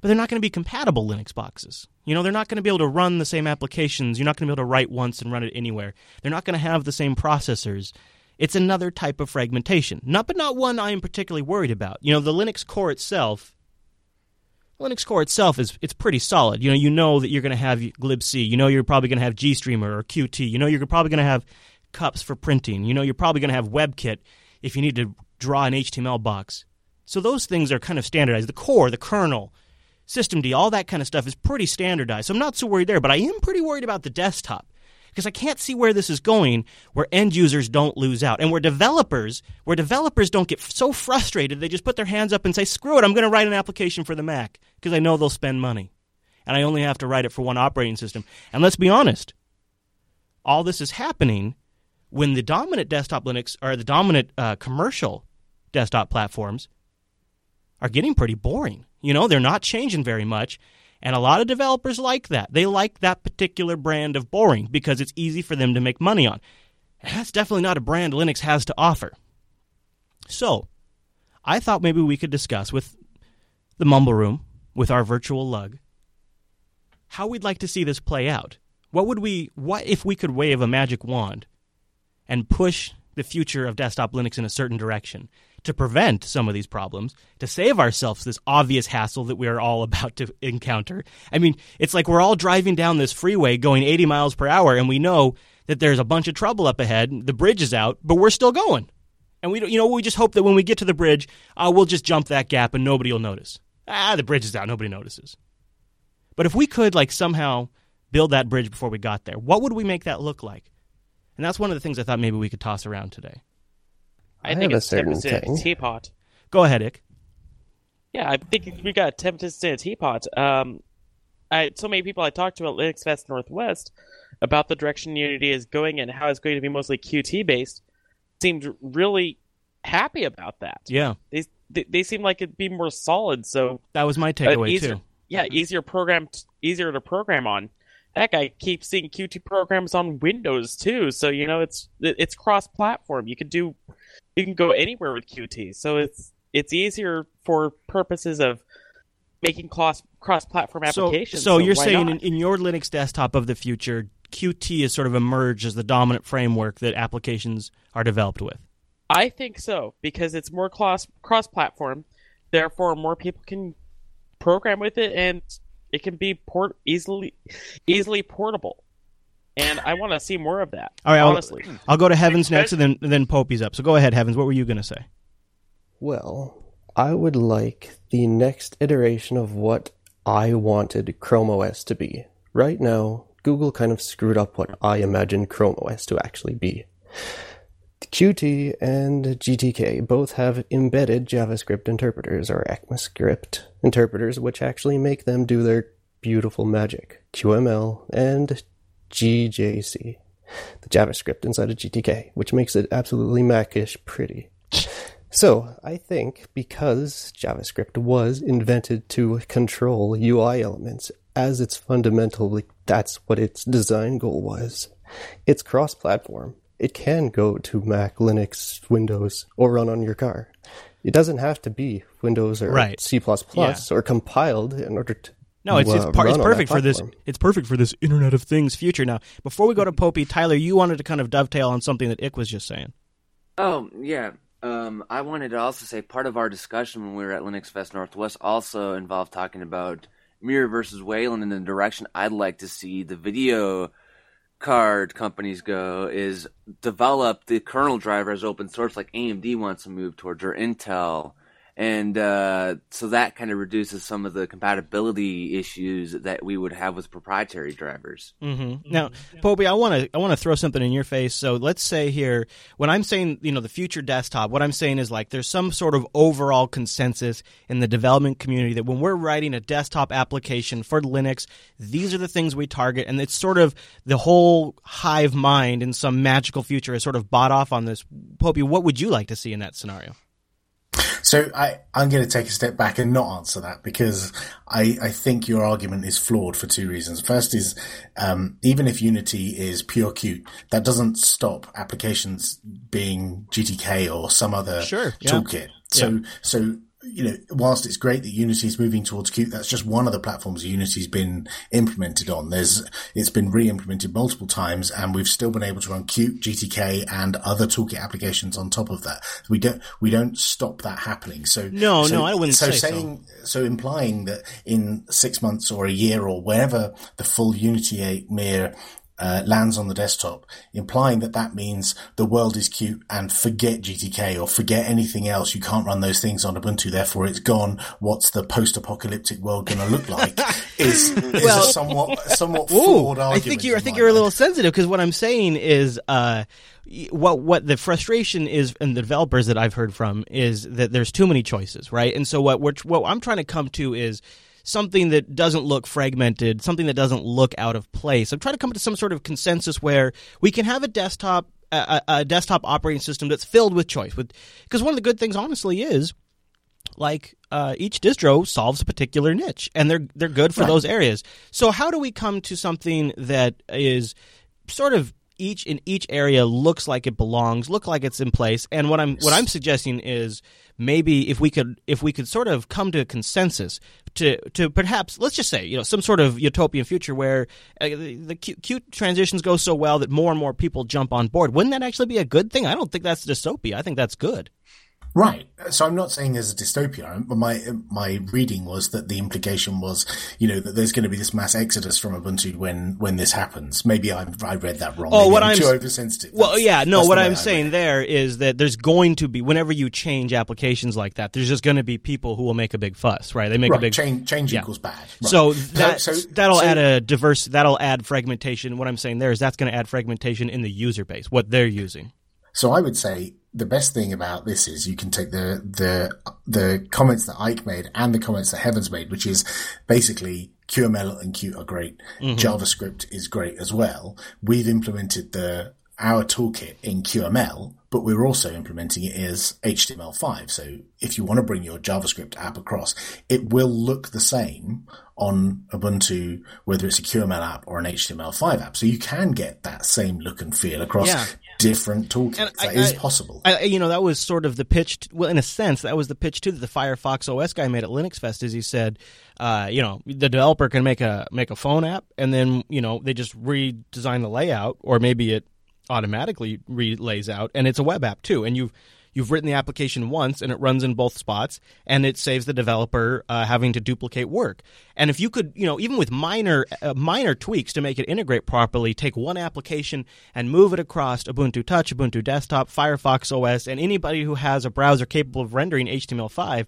but they're not going to be compatible Linux boxes. You know, they're not going to be able to run the same applications. You're not going to be able to write once and run it anywhere. They're not going to have the same processors. It's another type of fragmentation. Not but not one I am particularly worried about. You know, the Linux core itself Linux core itself is it's pretty solid. You know, you know that you're going to have glibc. You know you're probably going to have GStreamer or Qt. You know you're probably going to have cups for printing. You know you're probably going to have WebKit if you need to draw an HTML box. So those things are kind of standardized. The core, the kernel, systemd, all that kind of stuff is pretty standardized. So I'm not so worried there, but I am pretty worried about the desktop because I can't see where this is going where end users don't lose out and where developers where developers don't get so frustrated they just put their hands up and say screw it I'm going to write an application for the Mac because I know they'll spend money. And I only have to write it for one operating system. And let's be honest all this is happening when the dominant desktop Linux or the dominant uh, commercial desktop platforms are getting pretty boring. You know they're not changing very much and a lot of developers like that. They like that particular brand of boring because it's easy for them to make money on. And that's definitely not a brand Linux has to offer. So, I thought maybe we could discuss with the Mumble Room, with our virtual lug, how we'd like to see this play out. What would we what if we could wave a magic wand and push the future of desktop Linux in a certain direction? To prevent some of these problems, to save ourselves this obvious hassle that we are all about to encounter. I mean, it's like we're all driving down this freeway going 80 miles per hour, and we know that there's a bunch of trouble up ahead. The bridge is out, but we're still going. And we, you know, we just hope that when we get to the bridge, uh, we'll just jump that gap and nobody will notice. Ah, the bridge is out, nobody notices. But if we could, like, somehow build that bridge before we got there, what would we make that look like? And that's one of the things I thought maybe we could toss around today. I, I think it's a certain thing. teapot. Go ahead, Ick. Yeah, I think we got tempest in a teapot. Um, I so many people I talked to at Linux Fest Northwest about the direction Unity is going and how it's going to be mostly Qt based seemed really happy about that. Yeah, they they, they seem like it'd be more solid. So that was my takeaway easier, too. Yeah, easier program, easier to program on. Heck, I keep seeing Qt programs on Windows too. So you know, it's it's cross-platform. You could do, you can go anywhere with Qt. So it's it's easier for purposes of making cross cross-platform applications. So, so, so you're saying in, in, your Linux desktop of the future, Qt is sort of emerged as the dominant framework that applications are developed with. I think so because it's more cross cross platform, therefore more people can program with it and it can be port easily easily portable. And I want to see more of that. All right, honestly. I'll, I'll go to Heavens next, and then and then Popey's up. So go ahead, Heavens. What were you going to say? Well, I would like the next iteration of what I wanted Chrome OS to be. Right now, Google kind of screwed up what I imagined Chrome OS to actually be. Qt and GTK both have embedded JavaScript interpreters or ECMAScript interpreters, which actually make them do their beautiful magic. QML and GJS, the JavaScript inside of GTK, which makes it absolutely Macish pretty. So, I think because JavaScript was invented to control UI elements, as its fundamental, that's what its design goal was. It's cross platform it can go to Mac, Linux, Windows, or run on your car. It doesn't have to be Windows or right. C++ yeah. or compiled in order to no, it's it's, par- it's perfect for this. It's perfect for this Internet of Things future. Now, before we go to Popey, Tyler, you wanted to kind of dovetail on something that Ick was just saying. Oh yeah, um, I wanted to also say part of our discussion when we were at Linux Fest Northwest also involved talking about Mir versus Wayland and the direction I'd like to see the video card companies go is develop the kernel driver as open source like AMD wants to move towards or Intel and uh, so that kind of reduces some of the compatibility issues that we would have with proprietary drivers. Mm-hmm. Now, Popey, I want to I want to throw something in your face. So let's say here, when I'm saying you know the future desktop, what I'm saying is like there's some sort of overall consensus in the development community that when we're writing a desktop application for Linux, these are the things we target, and it's sort of the whole hive mind in some magical future is sort of bought off on this. Popey, what would you like to see in that scenario? So I, I'm going to take a step back and not answer that because I, I think your argument is flawed for two reasons. First is, um, even if Unity is pure Qt, that doesn't stop applications being GTK or some other sure, yeah. toolkit. So, yeah. so you know, whilst it's great that Unity is moving towards Qt, that's just one of the platforms Unity's been implemented on. There's, it's been re-implemented multiple times and we've still been able to run Qt, GTK and other toolkit applications on top of that. We don't, we don't stop that happening. So, no, so, no, I wouldn't so say saying, so. so. implying that in six months or a year or wherever the full Unity 8 Mir uh, lands on the desktop, implying that that means the world is Qt and forget GTK or forget anything else. You can't run those things on Ubuntu, therefore it's gone. What's the post-apocalyptic world going to look like? is, is well, a somewhat somewhat flawed argument. I think you're I think you're mind. a little sensitive because what I'm saying is. Uh, what what the frustration is in the developers that I've heard from is that there's too many choices, right? And so what what I'm trying to come to is something that doesn't look fragmented, something that doesn't look out of place. I'm trying to come to some sort of consensus where we can have a desktop a, a desktop operating system that's filled with choice. With because one of the good things, honestly, is like uh, each distro solves a particular niche, and they're they're good for right. those areas. So how do we come to something that is sort of each in each area looks like it belongs, look like it's in place. And what I'm what I'm suggesting is maybe if we could if we could sort of come to a consensus to to perhaps let's just say you know some sort of utopian future where uh, the, the Qt transitions go so well that more and more people jump on board. Wouldn't that actually be a good thing? I don't think that's dystopia. I think that's good. Right. Uh, so I'm not saying there's a dystopia. Um, but my uh, my reading was that the implication was, you know, that there's going to be this mass exodus from Ubuntu when when this happens. Maybe I I read that wrong. Oh, Maybe what I'm, I'm too oversensitive. Well, that's, yeah, no. What I'm saying there is that there's going to be whenever you change applications like that, there's just going to be people who will make a big fuss, right? They make right. a big change. Change yeah. equals bad. Right. So that so, that'll so, add a diverse. That'll add fragmentation. What I'm saying there is that's going to add fragmentation in the user base, what they're using. So I would say the best thing about this is you can take the the the comments that Ike made and the comments that Heavens made, which is basically QML and Qt are great. Mm-hmm. JavaScript is great as well. We've implemented the our toolkit in QML, but we're also implementing it as HTML5. So if you want to bring your JavaScript app across, it will look the same on Ubuntu, whether it's a QML app or an HTML5 app. So you can get that same look and feel across yeah. Different toolkits. And that I, is possible. I, you know, that was sort of the pitch. To, well, in a sense, that was the pitch too that the Firefox OS guy made at Linux Fest. Is he said, uh, you know, the developer can make a make a phone app, and then you know they just redesign the layout, or maybe it automatically relays out, and it's a web app too. And you've you've written the application once, and it runs in both spots, and it saves the developer uh, having to duplicate work. And if you could, you know, even with minor uh, minor tweaks to make it integrate properly, take one application and move it across Ubuntu Touch, Ubuntu Desktop, Firefox OS, and anybody who has a browser capable of rendering HTML5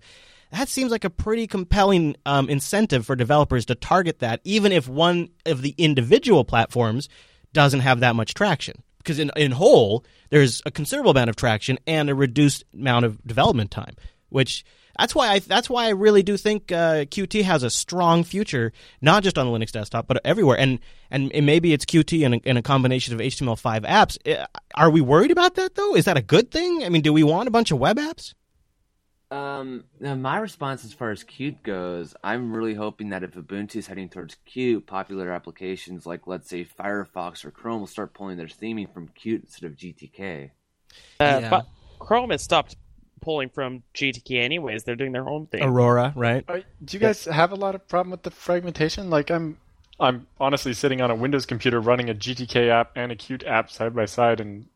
that seems like a pretty compelling um, incentive for developers to target that, even if one of the individual platforms doesn't have that much traction because in in whole there's a considerable amount of traction and a reduced amount of development time, which that's why I that's why I really do think uh, Qt has a strong future, not just on the Linux desktop, but everywhere. And and maybe it's Qt and a, and a combination of HTML5 apps. Uh, are we worried about that though? Is that a good thing? I mean, do we want a bunch of web apps? Um, Now, my response as far as Qt goes, I'm really hoping that if Ubuntu is heading towards Qt, popular applications like, let's say, Firefox or Chrome will start pulling their theming from Qt instead of GTK. Uh, yeah. But Chrome has stopped pulling from GTK anyways. They're doing their own thing. Aura, right? do you guys yeah. have a lot of problem with the fragmentation? Like, I'm, I'm honestly sitting on a Windows computer running a GTK app and a Qt app side by side, and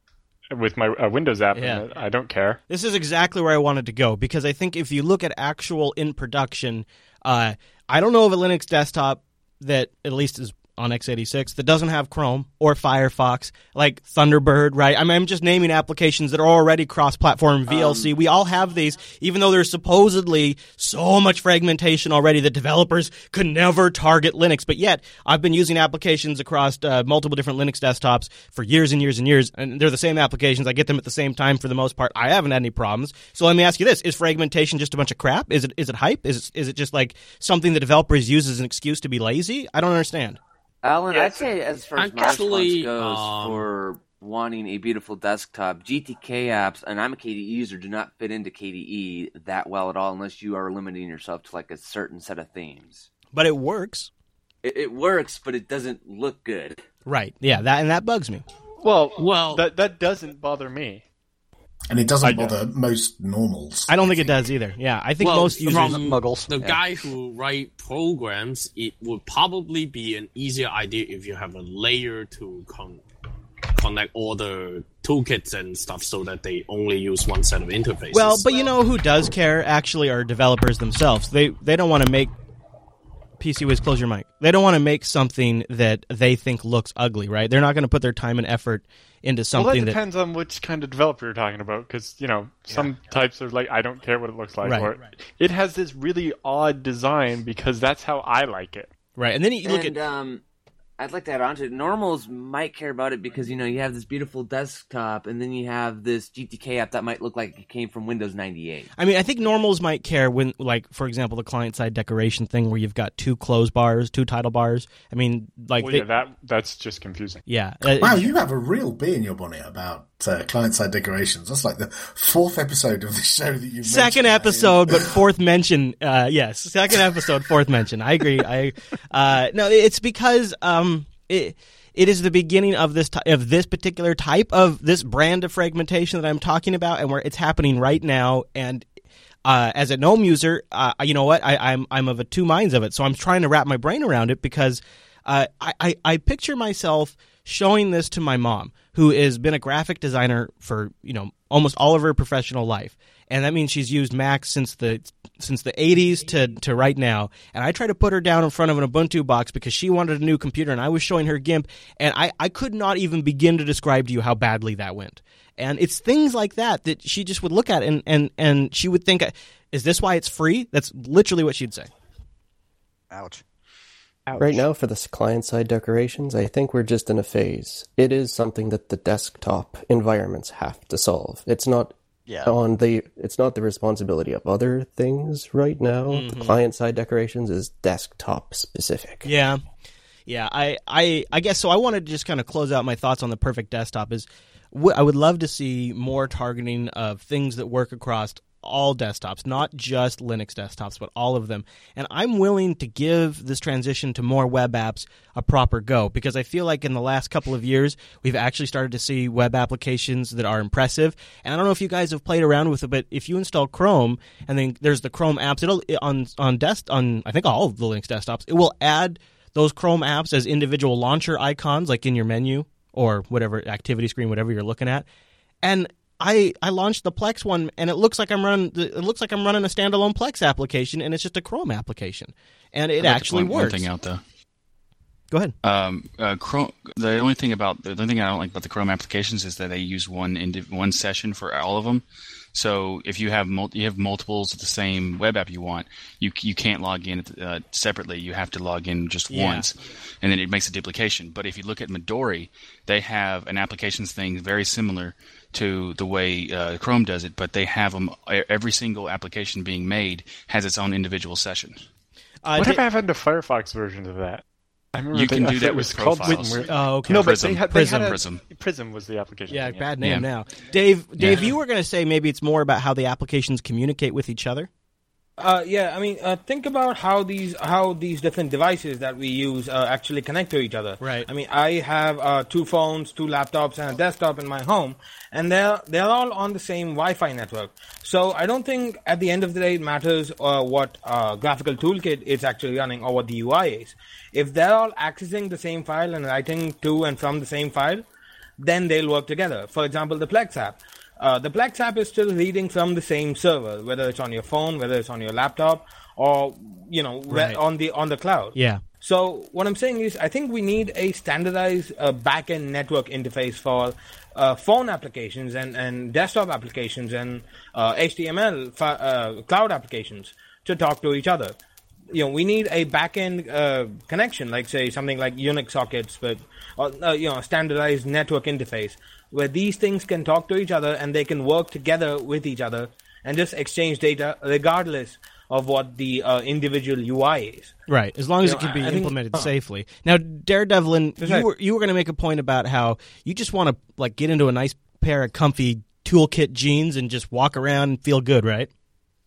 with my uh, Windows app, yeah. I don't care. This is exactly where I wanted to go because I think if you look at actual in production, uh, I don't know of a Linux desktop that at least is on x86 that doesn't have Chrome or Firefox, like Thunderbird, right? I mean, I'm just naming applications that are already cross-platform VLC. Um, we all have these, even though there's supposedly so much fragmentation already that developers could never target Linux. But yet, I've been using applications across uh, multiple different Linux desktops for years and years and years, and they're the same applications. I get them at the same time for the most part. I haven't had any problems. So let me ask you this: Is fragmentation just a bunch of crap? Is it is it hype? Is it, is it just like something the developers use as an excuse to be lazy? I don't understand. Alan, yeah, I'd say as far as my response goes um, for wanting a beautiful desktop, GTK apps, and I'm a KDE user, do not fit into KDE that well at all unless you are limiting yourself to like a certain set of themes. But it works. It, it works, but it doesn't look good. Right. Yeah. That and that bugs me. Well, well, that that doesn't bother me. And it doesn't bother most normals. I don't think, think, it does either. Yeah, I think well, most users muggles. The yeah. guy who write programs, it would probably be an easier idea if you have a layer to con- connect all the toolkits and stuff, so that they only use one set of interfaces. Well, but you know who does care? Actually, are developers themselves. They they don't want to make PC Wiz, close your mic. They don't want to make something that they think looks ugly, right? They're not going to put their time and effort into something well, that depends that... on which kind of developer you're talking about because you know some yeah. types are like I don't care what it looks like right, or right. it has this really odd design because that's how I like it. Right, and then you look and, at um, I'd like to add on to it. Normals might care about it because you know you have this beautiful desktop, and then you have this GTK app that might look like it came from Windows 98. I mean, I think normals might care when, like, for example, the client side decoration thing where you've got two close bars, two title bars. I mean, like, well, yeah, that that's just confusing. Yeah. Uh, wow, you have a real bee in your bonnet about uh, client side decorations. That's like the fourth episode of the show that you. Second episode, but fourth mention. Uh, yes, second episode, fourth mention. I agree. I uh, no, it's because um, it it is the beginning of this of this particular type of this brand of fragmentation that I'm talking about, and where it's happening right now. And uh, as a GNOME user, uh, you know what? I, I'm I'm of a two minds of it. So I'm trying to wrap my brain around it because uh, I, I I picture myself showing this to my mom, who has been a graphic designer for you know almost all of her professional life, and that means she's used Mac since the since the 80s to to right now. And I tried to put her down in front of an Ubuntu box because she wanted a new computer, and I was showing her GIMP, and I I could not even begin to describe to you how badly that went. And it's things like that that she just would look at and and and she would think, "Is this why it's free?" That's literally what she'd say. Ouch. Ouch. Right now, for the client side decorations, I think we're just in a phase. It is something that the desktop environments have to solve. It's not yeah. on the it's not the responsibility of other things right now. Mm-hmm. The client side decorations is desktop specific. Yeah. Yeah, I, I, I guess so. I wanted to just kind of close out my thoughts on the perfect desktop. Is I would love to see more targeting of things that work across all desktops, not just Linux desktops, but all of them. And I'm willing to give this transition to more web apps a proper go because I feel like in the last couple of years, we've actually started to see web applications that are impressive. And I don't know if you guys have played around with it, but if you install Chrome and then there's the Chrome apps, it'll on on desk on I think all of the Linux desktops, it will add those Chrome apps as individual launcher icons, like in your menu or whatever activity screen, whatever you're looking at. And I I launched the Plex one, and it looks like I'm running. It looks like I'm running a standalone Plex application, and it's just a Chrome application, and it actually one, works. One thing out though. Go ahead. Um, uh, Chrome. The only thing about the only thing I don't like about the Chrome applications is that they use one one session for all of them. So if you have mul- you have multiples of the same web app you want, you you can't log in uh, separately. You have to log in just yeah. once, and then it makes a duplication. But if you look at Midori, they have an applications thing very similar to the way uh, Chrome does it, but they have them. Every single application being made has its own individual session. Uh, Whatever happened to Firefox versions of that? I remember you can do that with profiles. With, oh, okay. No, Prism. but they had, they Prism. had a, Prism. Prism was the application. Yeah, thing, bad name yeah. now. Dave, Dave, yeah. you were going to say maybe it's more about how the applications communicate with each other. Uh, yeah, I mean, uh, think about how these how these different devices that we use uh, actually connect to each other. Right. I mean, I have uh, two phones, two laptops, and a desktop in my home, and they're they're all on the same Wi-Fi network. So I don't think at the end of the day it matters uh, what uh, graphical toolkit it's actually running or what the UI is. If they're all accessing the same file and writing to and from the same file, then they'll work together. For example, the Plex app. Uh, the Plex app is still reading from the same server, whether it's on your phone, whether it's on your laptop, or you know, right. on the on the cloud. Yeah. So what I'm saying is, I think we need a standardized uh, backend network interface for uh, phone applications and, and desktop applications and uh, HTML uh, cloud applications to talk to each other. You know, we need a backend uh, connection, like say something like Unix sockets, but uh, you know, a standardized network interface where these things can talk to each other and they can work together with each other and just exchange data regardless of what the uh, individual UI is. Right, as long as you it know, can be I implemented think, safely. Now, Daredevilin, you were you were going to make a point about how you just want to like get into a nice pair of comfy toolkit jeans and just walk around and feel good, right?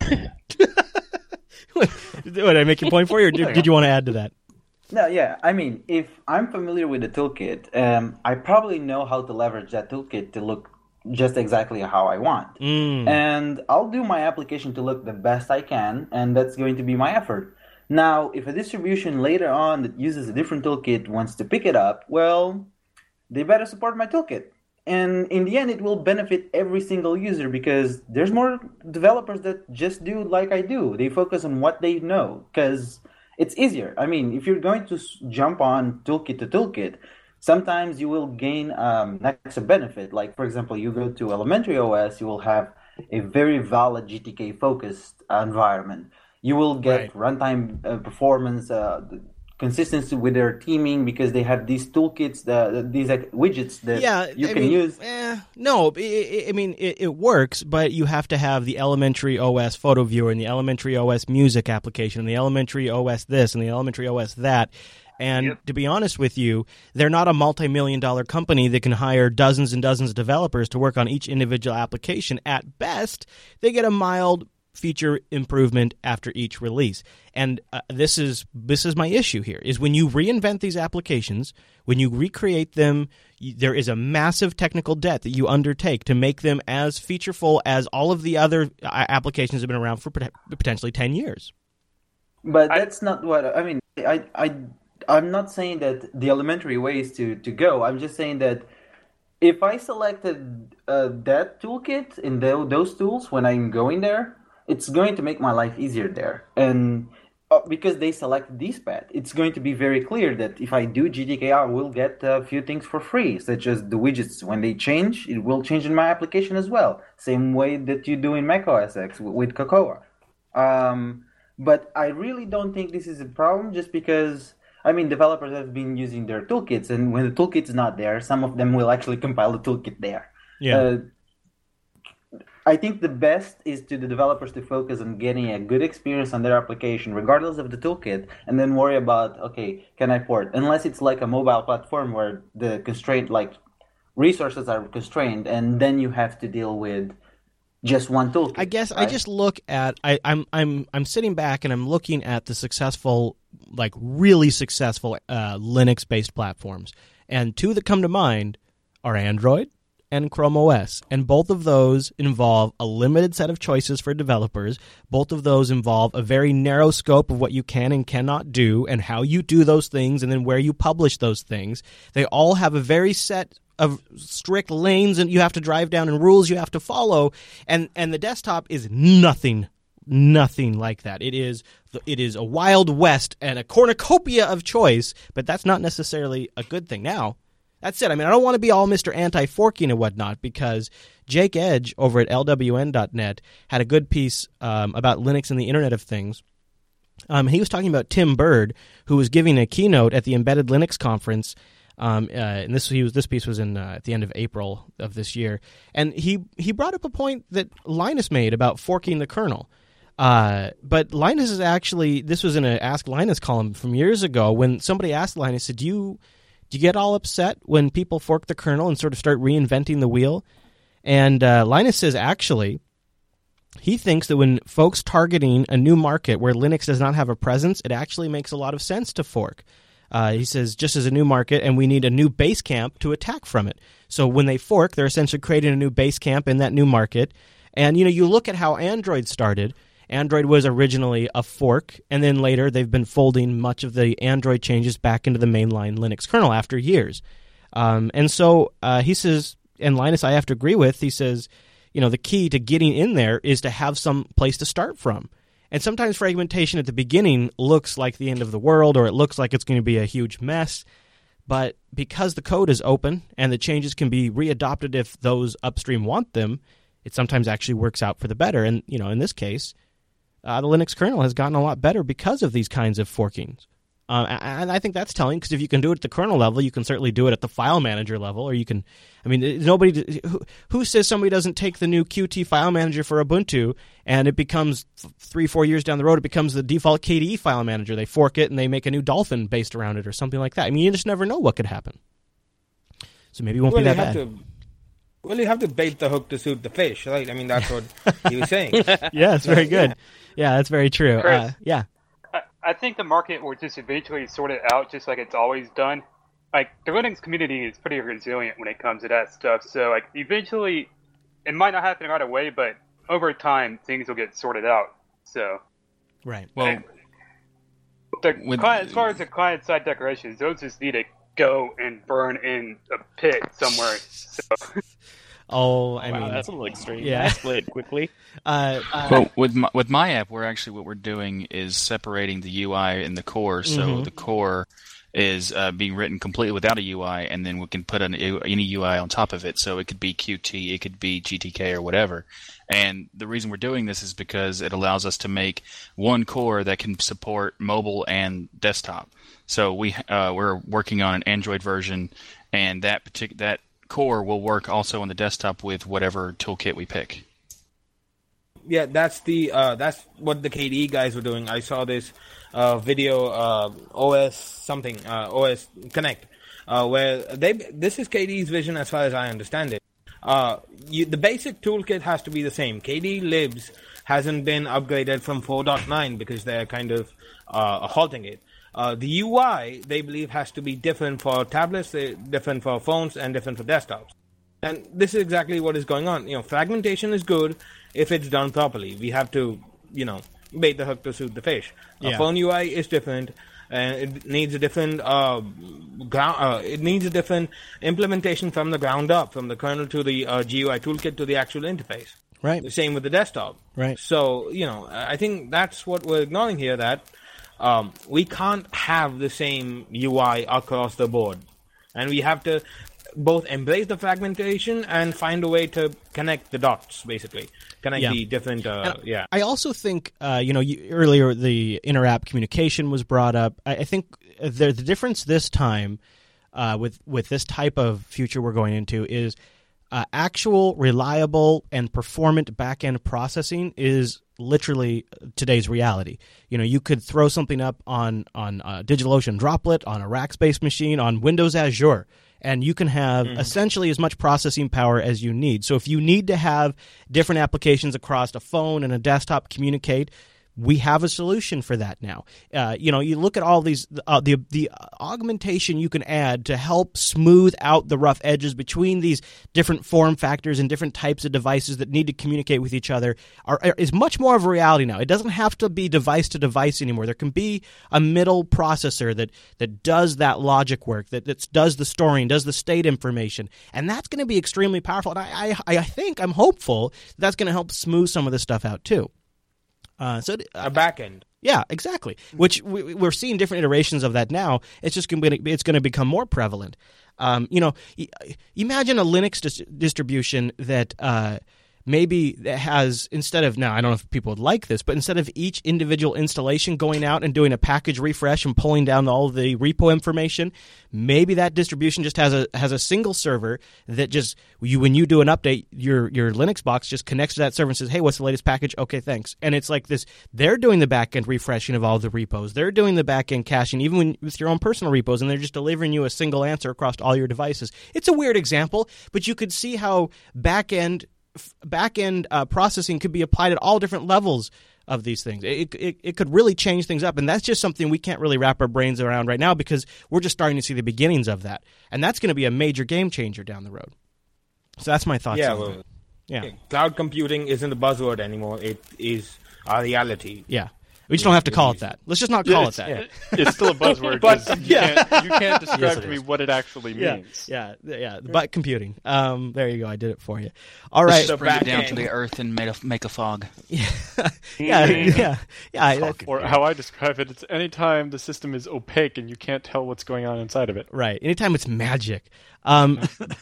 what, did I make a point for you, or did, did you want to add to that? No, yeah. I mean, if I'm familiar with the toolkit, um, I probably know how to leverage that toolkit to look just exactly how I want. Mm. And I'll do my application to look the best I can, and that's going to be my effort. Now, if a distribution later on that uses a different toolkit wants to pick it up, well, they better support my toolkit. And in the end, it will benefit every single user because there's more developers that just do like I do. They focus on what they know because it's easier. I mean, if you're going to jump on toolkit to toolkit, sometimes you will gain um, extra benefit. Like, for example, you go to elementary OS, you will have a very valid GTK focused environment. You will get right. runtime uh, performance, uh, consistency with their theming because they have these toolkits, the, these like, widgets that yeah, you I can mean, use. Eh, no, I mean it, it, works, but you have to have the elementary OS photo viewer and the elementary OS music application and the elementary OS this and the elementary OS that. And yep. to be honest with you, they're not a multi million dollar company that can hire dozens and dozens of developers to work on each individual application. At best, they get a mild feature improvement after each release. And uh, this is this is my issue here is when you reinvent these applications, when you recreate them, you, there is a massive technical debt that you undertake to make them as featureful as all of the other uh, applications have been around for potentially 10 years. But that's not what I mean. I I I'm not saying that the elementary way is to to go. I'm just saying that if I selected uh, that toolkit in the, those tools when I'm going there, it's going to make my life easier there. And uh, because they select this path, it's going to be very clear that if I do GTK, I will get a few things for free, such as the widgets. When they change, it will change in my application as well. Same way that you do in Mac OS X with Cocoa. Um, but I really don't think this is a problem just because, I mean, developers have been using their toolkits, and when the toolkit's not there, some of them will actually compile the toolkit there. Yeah. Uh, I think the best is to the developers to focus on getting a good experience on their application, regardless of the toolkit, and then worry about okay, can I port? Unless it's like a mobile platform where the constraint, like resources, are constrained, and then you have to deal with just one toolkit. I guess right? I just look at I, I'm I'm I'm sitting back and I'm looking at the successful, like really successful uh, Linux based platforms, and two that come to mind are Android and Chrome OS. And both of those involve a limited set of choices for developers. Both of those involve a very narrow scope of what you can and cannot do and how you do those things and then where you publish those things. They all have a very set of strict lanes and you have to drive down and rules you have to follow and and the desktop is nothing nothing like that it is it is a wild west and a cornucopia of choice but that's not necessarily a good thing now that's it. I mean, I don't want to be all Mr. Anti forking and whatnot because Jake Edge over at LWN.net had a good piece um, about Linux and the Internet of Things. Um, he was talking about Tim Bird, who was giving a keynote at the Embedded Linux conference. Um, uh, and this was this piece was in uh, at the end of April of this year, and he he brought up a point that Linus made about forking the kernel. Uh, but Linus is actually this was in an Ask Linus column from years ago when somebody asked Linus, "Said do you do you get all upset when people fork the kernel and sort of start reinventing the wheel?" And uh, Linus says actually he thinks that when folks targeting a new market where Linux does not have a presence, it actually makes a lot of sense to fork. Uh, he says just as a new market, and we need a new base camp to attack from it. So when they fork, they're essentially creating a new base camp in that new market. And you know, you look at how Android started. Android was originally a fork, and then later they've been folding much of the Android changes back into the mainline Linux kernel after years. Um, and so uh, he says, and Linus, I have to agree with. He says, you know, the key to getting in there is to have some place to start from. And sometimes fragmentation at the beginning looks like the end of the world or it looks like it's going to be a huge mess. But because the code is open and the changes can be readopted if those upstream want them, it sometimes actually works out for the better. And, you know, in this case, uh, the Linux kernel has gotten a lot better because of these kinds of forkings. Uh, and I think that's telling because if you can do it at the kernel level, you can certainly do it at the file manager level, or you can. I mean, nobody who, who says somebody doesn't take the new Qt file manager for Ubuntu and it becomes three, four years down the road, it becomes the default KDE file manager. They fork it and they make a new Dolphin based around it or something like that. I mean, you just never know what could happen. So maybe it won't well, be that bad. To, well, you have to bait the hook to suit the fish, right? I mean, that's what he was saying. yeah, it's very good. Yeah, that's very true. Chris, uh, yeah. I think the market will just eventually sort it out, just like it's always done. Like the Linux community is pretty resilient when it comes to that stuff. So like eventually, it might not happen right away, but over time things will get sorted out. So right. Well, the with, client, as far as the client side decorations, those just need to go and burn in a pit somewhere. So. Oh, I wow, mean that's a little extreme. Yeah, split quickly. Uh, uh, well, with my, with my app, we're actually what we're doing is separating the UI and the core. So Mhm. the core is uh, being written completely without a UI, and then we can put an, any UI on top of it. So it could be Qt, it could be GTK, or whatever. And the reason we're doing this is because it allows us to make one core that can support mobile and desktop. So we uh, we're working on an Android version, and that partic- that core will work also on the desktop with whatever toolkit we pick. Yeah, that's the uh, that's what the KDE guys were doing. I saw this uh, video uh, OS something uh, OS Connect uh, where they this is KDE's vision as far as I understand it. Uh, you, the basic toolkit has to be the same. KDE Libs hasn't been upgraded from 4.9 because they're kind of halting it. Uh, the UI they believe has to be different for tablets, uh, different for phones, and different for desktops. And this is exactly what is going on. You know, fragmentation is good if it's done properly. We have to, you know, bait the hook to suit the fish. A phone UI is different, and it needs a different uh, ground. Uh, it needs a different implementation from the ground up, from the kernel to the uh, GUI toolkit to the actual interface. Right. The same with the desktop. Right. So you know, I think that's what we're ignoring here. That um, we can't have the same UI across the board, and we have to both embrace the fragmentation and find a way to connect the dots, basically connect Yeah. the different. Uh, yeah. I also think, uh, you know, you, earlier the inter-app communication was brought up. I, I think the, the difference this time uh, with with this type of future we're going into is uh, actual, reliable, and performant backend processing is literally today's reality. You know, you could throw something up on on a DigitalOcean Droplet, on a Rackspace machine, on Windows Azure, and you can have mm. essentially as much processing power as you need. So if you need to have different applications across a phone and a desktop communicate, we have a solution for that now. Uh, you know, you look at all these uh, the the augmentation you can add to help smooth out the rough edges between these different form factors and different types of devices that need to communicate with each other are, are, is much more of a reality now. It doesn't have to be device to device anymore. There can be a middle processor that that does that logic work, that, that does the storing, does the state information, and that's going to be extremely powerful. And I I, I think I'm hopeful that's going to help smooth some of this stuff out too. Uh, so uh, a back end. Yeah, exactly. Which we, are seeing different iterations of that now. It's just going to be, it's going to become more prevalent. Um, you know, imagine a Linux dis- distribution that uh, maybe that has instead of now I don't know if people would like this, but instead of each individual installation going out and doing a package refresh and pulling down all the repo information, maybe that distribution just has a has a single server that just you when you do an update, your your Linux box just connects to that server and says, "Hey, what's the latest package?" Okay, thanks. And it's like this. They're doing the backend refreshing of all the repos. They're doing the backend caching, even when, with your own personal repos, and they're just delivering you a single answer across all your devices. It's a weird example, but you could see how backend back end uh, processing could be applied at all different levels of these things. It, it, it could really change things up. And that's just something we can't really wrap our brains around right now because we're just starting to see the beginnings of that. And that's going to be a major game changer down the road. So that's my thoughts. Yeah, well, yeah. Cloud computing isn't a buzzword anymore. It is a reality. Yeah. We just don't have to call it that. Let's just not call yeah, it that. Yeah. It's still a buzzword, but you, yeah. can't, you can't describe yes, to me what it actually means. Yeah, yeah, yeah. But computing. Um, there you go. I did it for you. All right. Let's bring it down to the earth and make a, make a fog. yeah, yeah, yeah. yeah or how I describe it, it's anytime the system is opaque and you can't tell what's going on inside of it. Right. Anytime it's magic. Um,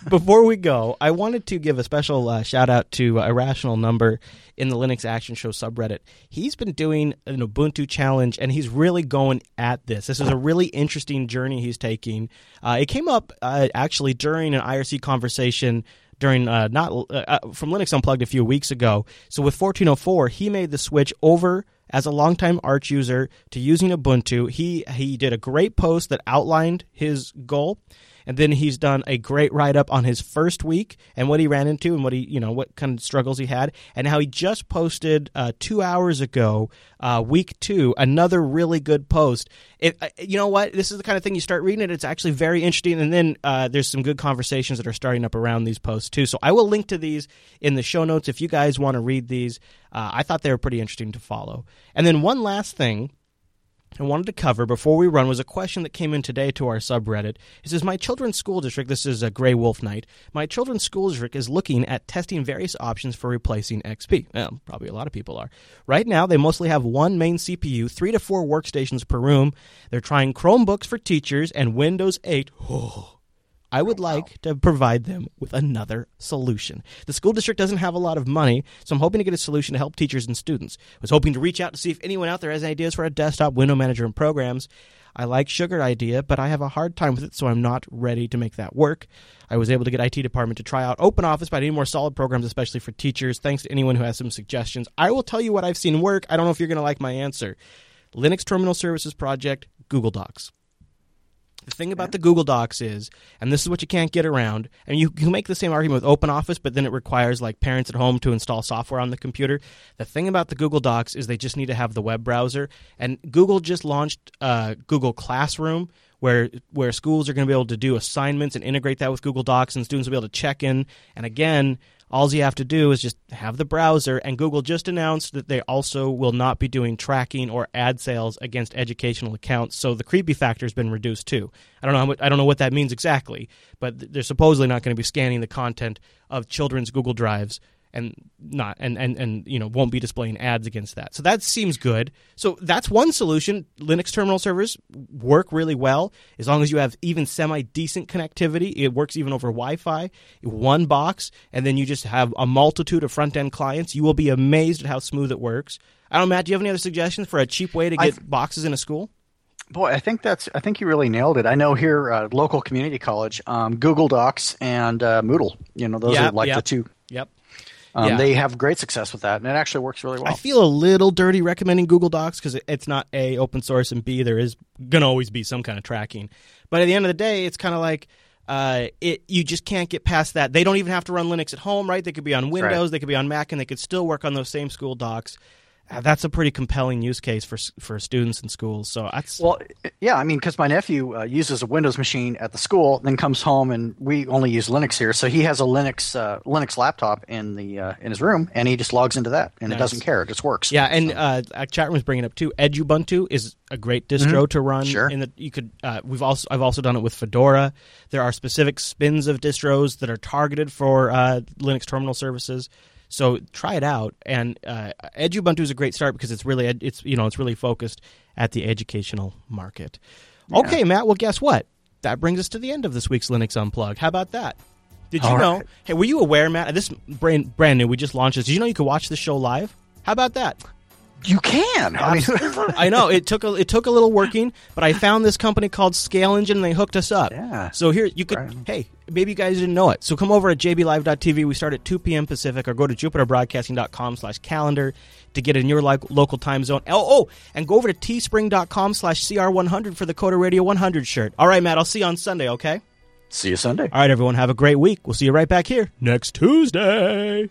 before we go, I wanted to give a special uh, shout out to uh, Irrational Number in the Linux Action Show subreddit. He's been doing an Ubuntu challenge, and he's really going at this. This is a really interesting journey he's taking. Uh, it came up uh, actually during an IRC conversation during uh, not uh, uh, from Linux Unplugged a few weeks ago. So with 1404, he made the switch over as a longtime Arch user to using Ubuntu. He he did a great post that outlined his goal and then he's done a great write up on his first week and what he ran into and what he you know what kind of struggles he had and how he just posted uh, two hours ago uh, week two another really good post. It, uh, you know what? This is the kind of thing you start reading it. It's actually very interesting. And then uh, there's some good conversations that are starting up around these posts too. So i will link to these in the show notes if you guys want to read these. Uh, i thought they were pretty interesting to follow. And then one last thing I wanted to cover before we run was a question that came in today to our subreddit. It says, My children's school district, this is a Grey Wolf Night, my children's school district is looking at testing various options for replacing XP. Well, probably a lot of people are. Right now, they mostly have one main CPU, three to four workstations per room. They're trying Chromebooks for teachers and Windows 8. Oh, I would like to provide them with another solution. The school district doesn't have a lot of money, so I'm hoping to get a solution to help teachers and students. I was hoping to reach out to see if anyone out there has ideas for a desktop window manager and programs. I like Sugar idea, but I have a hard time with it, so I'm not ready to make that work. I was able to get IT department to try out OpenOffice, but I need more solid programs, especially for teachers. Thanks to anyone who has some suggestions. I will tell you what I've seen work. I don't know if you're going to like my answer. Linux Terminal Services Project, Google Docs. The thing about the Google Docs is, and this is what you can't get around, and you can make the same argument with OpenOffice, but then it requires like parents at home to install software on the computer. The thing about the Google Docs is they just need to have the web browser, and Google just launched uh, Google Classroom, where where schools are going to be able to do assignments and integrate that with Google Docs, and students will be able to check in. And again, all you have to do is just have the browser, and Google just announced that they also will not be doing tracking or ad sales against educational accounts. So the creepy factor has been reduced too. I don't know. Much, I don't know what that means exactly, but they're supposedly not going to be scanning the content of children's Google Drives and not and, and and you know won't be displaying ads against that. So that seems good. So that's one solution. Linux terminal servers work really well as long as you have even semi decent connectivity. It works even over Wi-Fi. One box, and then you just have a multitude of front end clients. You will be amazed at how smooth it works. I don't know, Matt. Do you have any other suggestions for a cheap way to get I've, boxes in a school? Boy, I think that's. I think you really nailed it. I know here, uh, local community college, um, Google Docs and uh, Moodle. You know, those Yep, are like yep. the two. Yep. Um, Yeah. They have great success with that, and it actually works really well. I feel a little dirty recommending Google Docs because it's not a open source and b there is gonna always be some kind of tracking. But at the end of the day, it's kind of like uh, it. You just can't get past that. They don't even have to run Linux at home, right? They could be on Windows, they could be on Mac, and they could still work on those same school docs. Uh, that's a pretty compelling use case for for students in schools. So that's Well, yeah, I mean, because my nephew uh, uses a Windows machine at the school, then comes home, and we only use Linux here. So he has a Linux uh, Linux laptop in the uh, in his room, and he just logs into that, and Nice. it doesn't care; it just works. Yeah, and uh, uh, chat room was bringing up too. Edubuntu is a great distro Mhm. to run. Sure. In that you could, uh, we've also I've also done it with Fedora. There are specific spins of distros that are targeted for uh, Linux terminal services. So try it out. And uh, Edubuntu is a great start because it's really it's you know it's really focused at the educational market. Okay, Matt. Well, guess what? That brings us to the end of this week's Linux Unplug. How about that? Did you All know? right. Hey, were you aware, Matt? This brand brand new. We just launched this. Did you know you could watch the show live? How about that? You can. I mean, I know it took a it took a little working, but I found this company called Scale Engine and they hooked us up. Yeah. So here you could hey, maybe you guys didn't know it. So come over at jblive.tv. We start at 2 p.m. Pacific or go to jupiterbroadcasting.com slash calendar to get in your lo- local time zone. Oh, oh, and go over to teespring.com slash CR100 for the Coder Radio 100 shirt. All right, Matt, I'll see you on Sunday, okay? see you Sunday. All right, everyone, have a great week. We'll see you right back here next Tuesday.